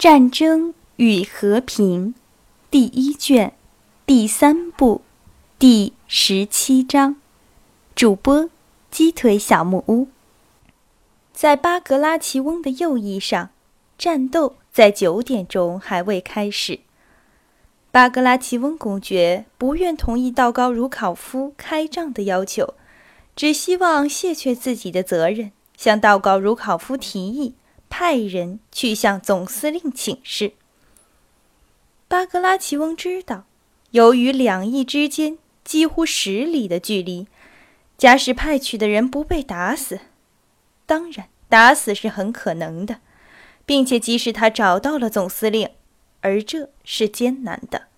战争与和平，第一卷，第三部，第十七章。主播：鸡腿小木屋。在巴格拉奇翁的右翼上，战斗在九点钟还未开始。巴格拉奇翁公爵不愿同意道高茹考夫开仗的要求，只希望卸却自己的责任，向道高茹考夫提议。派人去向总司令请示。巴格拉奇翁知道，由于两翼之间几乎十里的距离，假使派去的人不被打死，当然打死是很可能的，并且即使他找到了总司令，而这是艰难的，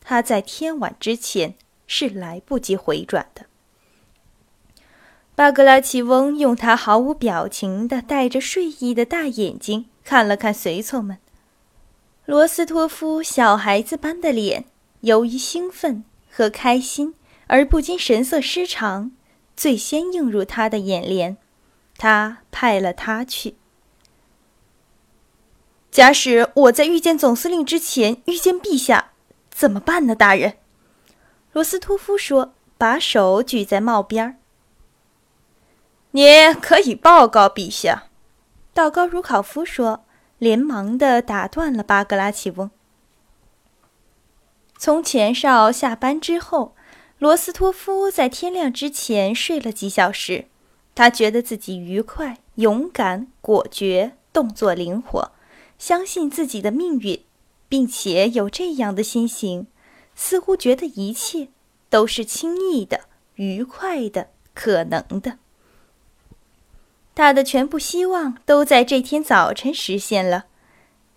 他在天晚之前是来不及回转的。巴格拉奇翁用他毫无表情的、带着睡意的大眼睛看了看随从们。罗斯托夫小孩子般的脸，由于兴奋和开心而不禁神色失常，最先映入他的眼帘。他派了他去。假使我在遇见总司令之前遇见陛下，怎么办呢，大人？罗斯托夫说，把手举在帽边儿。你可以报告陛下，道高茹考夫说，连忙的打断了巴格拉奇翁。从前哨下班之后，罗斯托夫在天亮之前睡了几小时。他觉得自己愉快、勇敢、果决，动作灵活，相信自己的命运，并且有这样的心情，似乎觉得一切都是轻易的、愉快的、可能的。他的全部希望都在这天早晨实现了。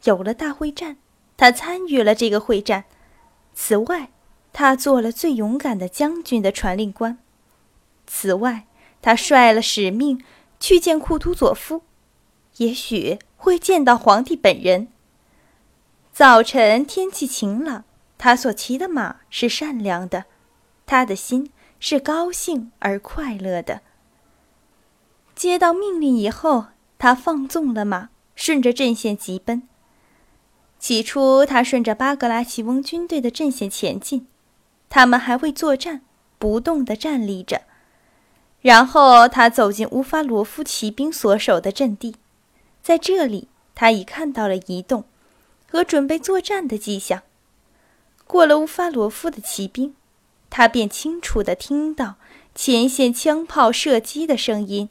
有了大会战，他参与了这个会战。此外，他做了最勇敢的将军的传令官。此外，他率了使命去见库图佐夫，也许会见到皇帝本人。早晨天气晴朗，他所骑的马是善良的，他的心是高兴而快乐的。接到命令以后，他放纵了马，顺着阵线疾奔。起初，他顺着巴格拉奇翁军队的阵线前进，他们还未作战，不动地站立着。然后，他走进乌法罗夫骑兵所守的阵地，在这里，他已看到了移动和准备作战的迹象。过了乌法罗夫的骑兵，他便清楚地听到前线枪炮射击的声音。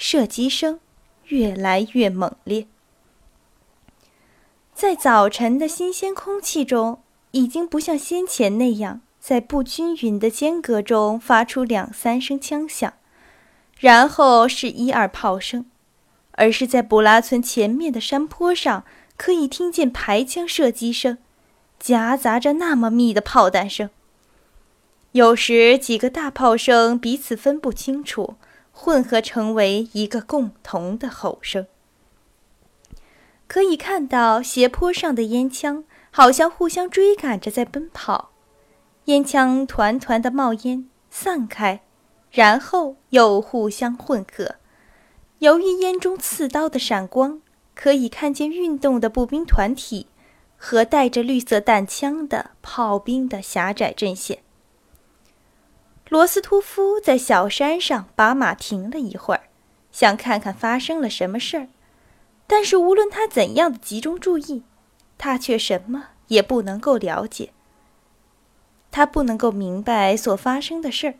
射击声越来越猛烈，在早晨的新鲜空气中，已经不像先前那样在不均匀的间隔中发出两三声枪响，然后是一二炮声，而是在布拉村前面的山坡上可以听见排枪射击声，夹杂着那么密的炮弹声。有时几个大炮声彼此分不清楚。混合成为一个共同的吼声。可以看到斜坡上的烟枪好像互相追赶着在奔跑，烟枪团团的冒烟散开，然后又互相混合。由于烟中刺刀的闪光，可以看见运动的步兵团体和带着绿色弹枪的炮兵的狭窄阵线。罗斯托夫在小山上把马停了一会儿，想看看发生了什么事儿。但是无论他怎样的集中注意，他却什么也不能够了解。他不能够明白所发生的事儿。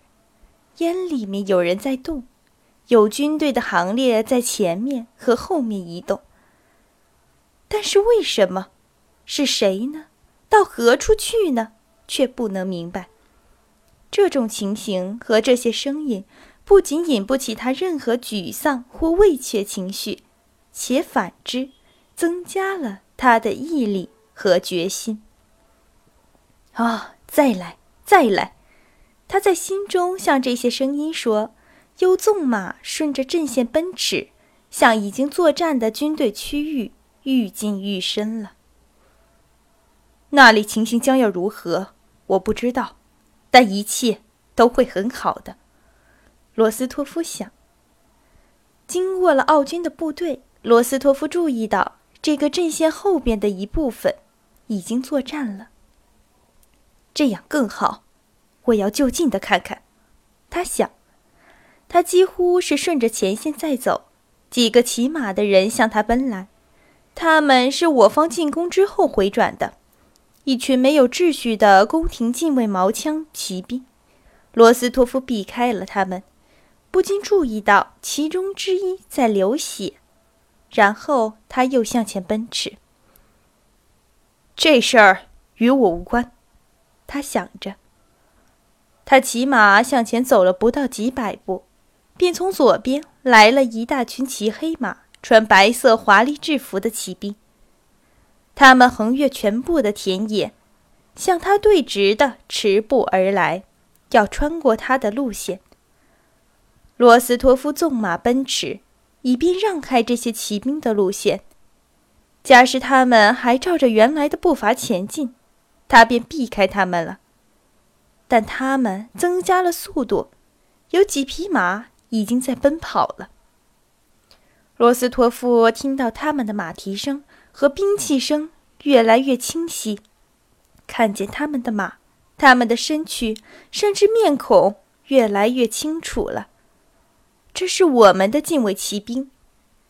烟里面有人在动，有军队的行列在前面和后面移动。但是为什么？是谁呢？到何处去呢？却不能明白。这种情形和这些声音，不仅引不起他任何沮丧或畏怯情绪，且反之，增加了他的毅力和决心。啊，再来，再来！他在心中向这些声音说，又纵马顺着阵线奔驰，向已经作战的军队区域愈进愈深了。那里情形将要如何，我不知道。但一切都会很好的，罗斯托夫想。经过了奥军的部队，罗斯托夫注意到这个阵线后边的一部分已经作战了。这样更好，我要就近的看看。他想，他几乎是顺着前线在走。几个骑马的人向他奔来，他们是我方进攻之后回转的，一群没有秩序的宫廷禁卫毛枪骑兵。罗斯托夫避开了他们，不禁注意到其中之一在流血，然后他又向前奔驰。这事儿与我无关，他想着。他骑马向前走了不到几百步，便从左边来了一大群骑黑马、穿白色华丽制服的骑兵。他们横越全部的田野，向他对直的驰步而来，要穿过他的路线。罗斯托夫纵马奔驰，以便让开这些骑兵的路线。假使他们还照着原来的步伐前进，他便避开他们了。但他们增加了速度，有几匹马已经在奔跑了。罗斯托夫听到他们的马蹄声和兵器声越来越清晰，看见他们的马、他们的身躯，甚至面孔越来越清楚了。这是我们的禁卫骑兵，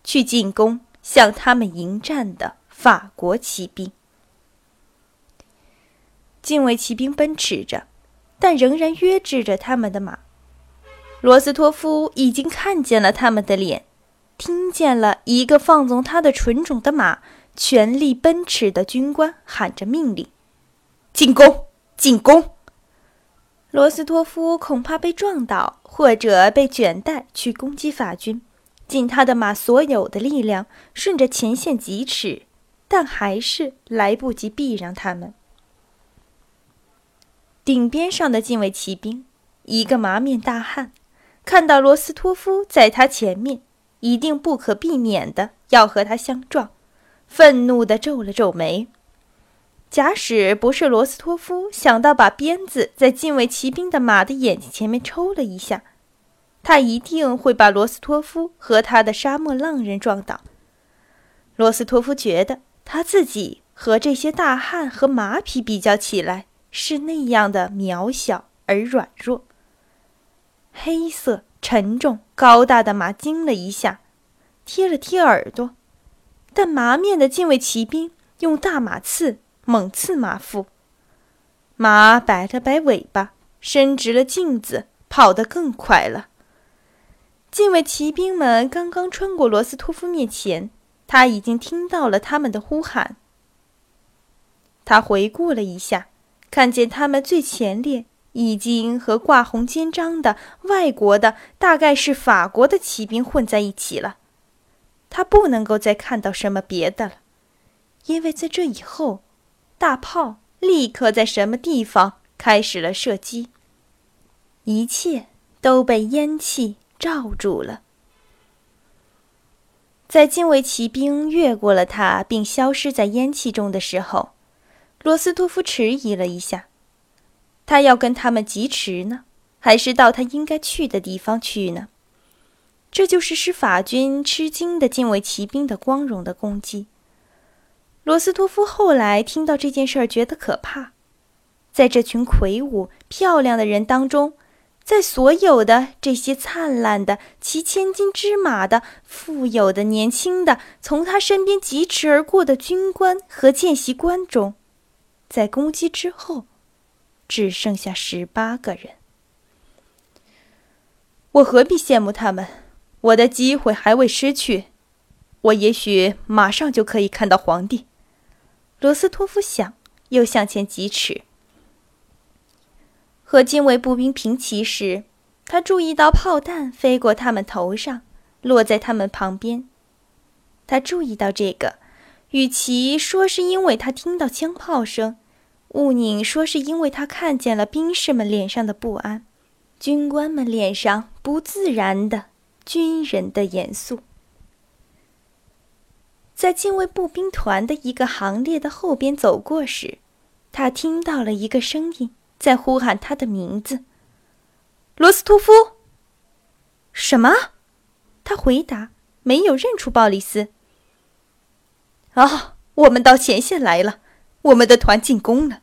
去进攻向他们迎战的法国骑兵。禁卫骑兵奔驰着。但仍然约制着他们的马。罗斯托夫已经看见了他们的脸，听见了一个放纵他的纯种的马全力奔驰的军官喊着命令：“进攻！进攻！”罗斯托夫恐怕被撞倒，或者被卷带去攻击法军，尽他的马所有的力量顺着前线疾驰，但还是来不及避让他们。顶边上的禁卫骑兵，一个麻面大汉，看到罗斯托夫在他前面，一定不可避免的要和他相撞，愤怒的皱了皱眉。假使不是罗斯托夫想到把鞭子在禁卫骑兵的马的眼睛前面抽了一下，他一定会把罗斯托夫和他的沙漠浪人撞倒。罗斯托夫觉得他自己和这些大汉和马匹比较起来。是那样的渺小而软弱。黑色、沉重、高大的马惊了一下，贴了贴耳朵，但麻面的禁卫骑兵用大马刺猛刺马腹，马摆了摆尾巴，伸直了颈子，跑得更快了。禁卫骑兵们刚刚穿过罗斯托夫面前，他已经听到了他们的呼喊。他回顾了一下。看见他们最前列已经和挂红肩章的外国的，大概是法国的骑兵混在一起了。他不能够再看到什么别的了，因为在这以后，大炮立刻在什么地方开始了射击。一切都被烟气罩住了。在禁卫骑兵越过了他，并消失在烟气中的时候。罗斯托夫迟疑了一下，他要跟他们疾驰呢，还是到他应该去的地方去呢？这就是使法军吃惊的近卫骑兵的光荣的攻击。罗斯托夫后来听到这件事儿，觉得可怕。在这群魁梧漂亮的人当中，在所有的这些灿烂的骑千斤之马的、富有的、年轻的，从他身边疾驰而过的军官和见习官中。在攻击之后，只剩下十八个人。我何必羡慕他们？我的机会还未失去，我也许马上就可以看到皇帝。罗斯托夫想，又向前疾驰。和禁卫步兵平齐时，他注意到炮弹飞过他们头上，落在他们旁边。他注意到这个。与其说是因为他听到枪炮声，勿宁说是因为他看见了兵士们脸上的不安，军官们脸上不自然的军人的严肃。在禁卫步兵团的一个行列的后边走过时，他听到了一个声音在呼喊他的名字：“罗斯托夫。”什么？他回答，没有认出鲍里斯。啊，我们到前线来了，我们的团进攻了。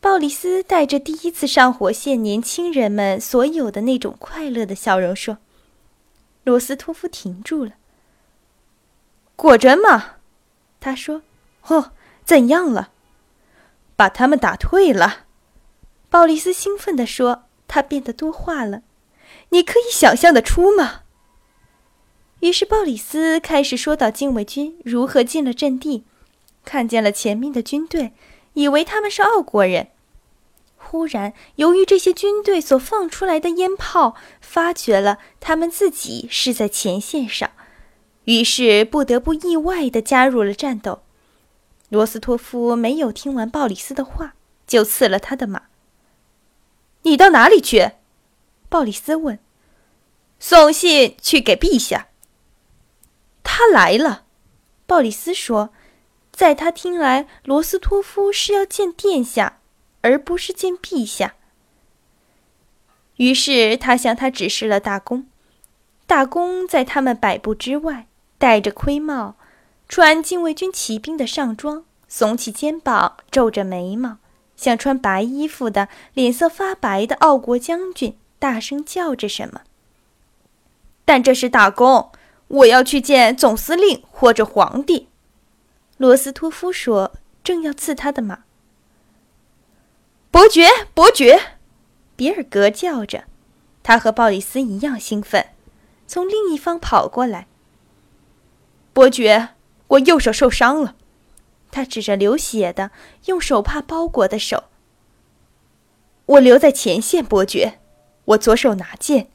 鲍里斯带着第一次上火线年轻人们所有的那种快乐的笑容说：“罗斯托夫停住了。果真吗？”他说：“哦，怎样了？把他们打退了。”鲍里斯兴奋地说：“他变得多话了，你可以想象得出吗？”于是鲍里斯开始说到禁卫军如何进了阵地，看见了前面的军队，以为他们是奥国人。忽然，由于这些军队所放出来的烟炮，发觉了他们自己是在前线上，于是不得不意外地加入了战斗。罗斯托夫没有听完鲍里斯的话，就刺了他的马。你到哪里去？鲍里斯问。送信去给陛下。他来了，鲍里斯说，在他听来，罗斯托夫是要见殿下。而不是见陛下。于是他向他指示了大公。大公在他们百步之外，戴着盔帽，穿禁卫军骑兵的上装，耸起肩膀，皱着眉毛，像穿白衣服的、脸色发白的奥国将军，大声叫着什么。但这是大公，我要去见总司令或者皇帝。罗斯托夫说，正要刺他的马。伯爵，伯爵，比尔格叫着，他和鲍里斯一样兴奋，从另一方跑过来。伯爵，我右手受伤了，他指着流血的、用手帕包裹的手。我留在前线，伯爵，我左手拿剑。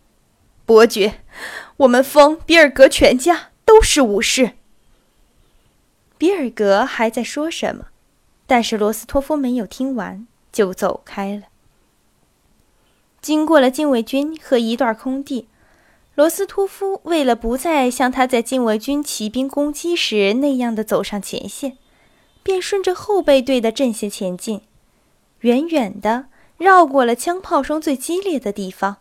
伯爵，我们封比尔格全家都是武士。比尔格还在说什么，但是罗斯托夫没有听完。就走开了。经过了禁卫军和一段空地，罗斯托夫为了不再像他在禁卫军骑兵攻击时那样的走上前线，便顺着后备队的阵线前进，远远的绕过了枪炮声最激烈的地方。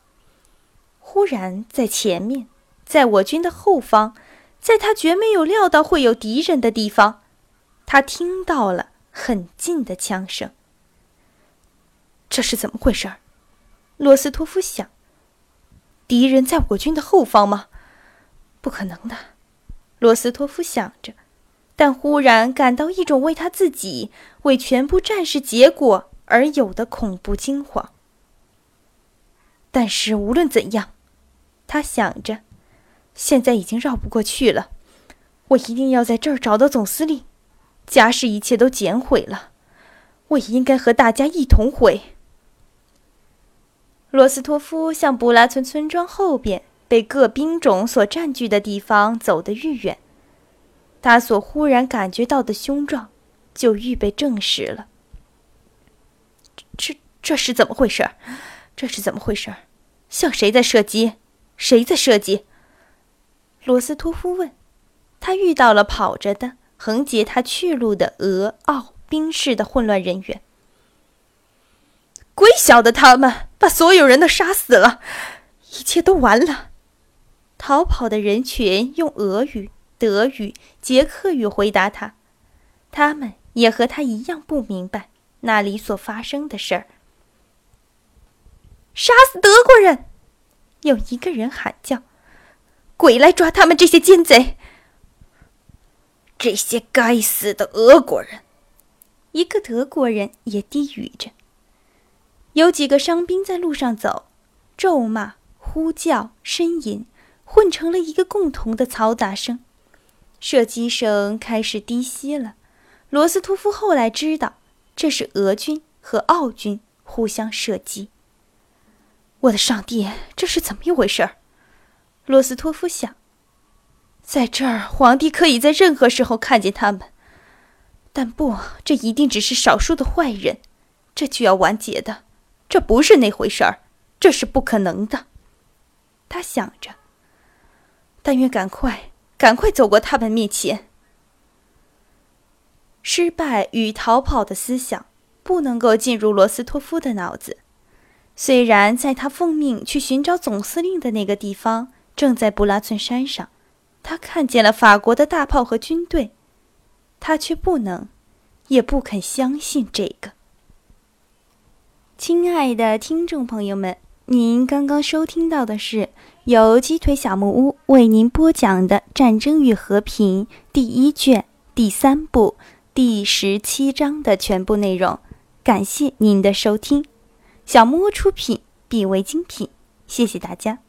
忽然，在前面，在我军的后方，在他绝没有料到会有敌人的地方，他听到了很近的枪声。这是怎么回事？罗斯托夫想。敌人在我军的后方吗？不可能的，罗斯托夫想着，但忽然感到一种为他自己、为全部战事结果而有的恐怖惊慌。但是无论怎样，他想着，现在已经绕不过去了。我一定要在这儿找到总司令。假使一切都捡毁了，我也应该和大家一同毁。罗斯托夫向布拉村村庄后边被各兵种所占据的地方走得愈远，他所忽然感觉到的凶状就愈被证实了。这这是怎么回事？这是怎么回事？向谁在射击？谁在射击？罗斯托夫问。他遇到了跑着的、横截他去路的俄奥兵士的混乱人员。鬼晓得他们把所有人都杀死了，一切都完了。逃跑的人群用俄语、德语、捷克语回答他，他们也和他一样不明白那里所发生的事儿。杀死德国人！有一个人喊叫：“鬼来抓他们这些奸贼！”这些该死的俄国人！一个德国人也低语着。有几个伤兵在路上走，咒骂、呼叫、呻吟，混成了一个共同的嘈杂声。射击声开始低息了。罗斯托夫后来知道，这是俄军和奥军互相射击。我的上帝，这是怎么一回事？罗斯托夫想。在这儿，皇帝可以在任何时候看见他们。但不，这一定只是少数的坏人，这就要完结的。这不是那回事儿，这是不可能的。他想着，但愿赶快、赶快走过他们面前。失败与逃跑的思想不能够进入罗斯托夫的脑子。虽然在他奉命去寻找总司令的那个地方正在布拉村山上，他看见了法国的大炮和军队，他却不能，也不肯相信这个。亲爱的听众朋友们，您刚刚收听到的是由鸡腿小木屋为您播讲的《战争与和平》第一卷第三部第十七章的全部内容。感谢您的收听，小木屋出品，必为精品。谢谢大家。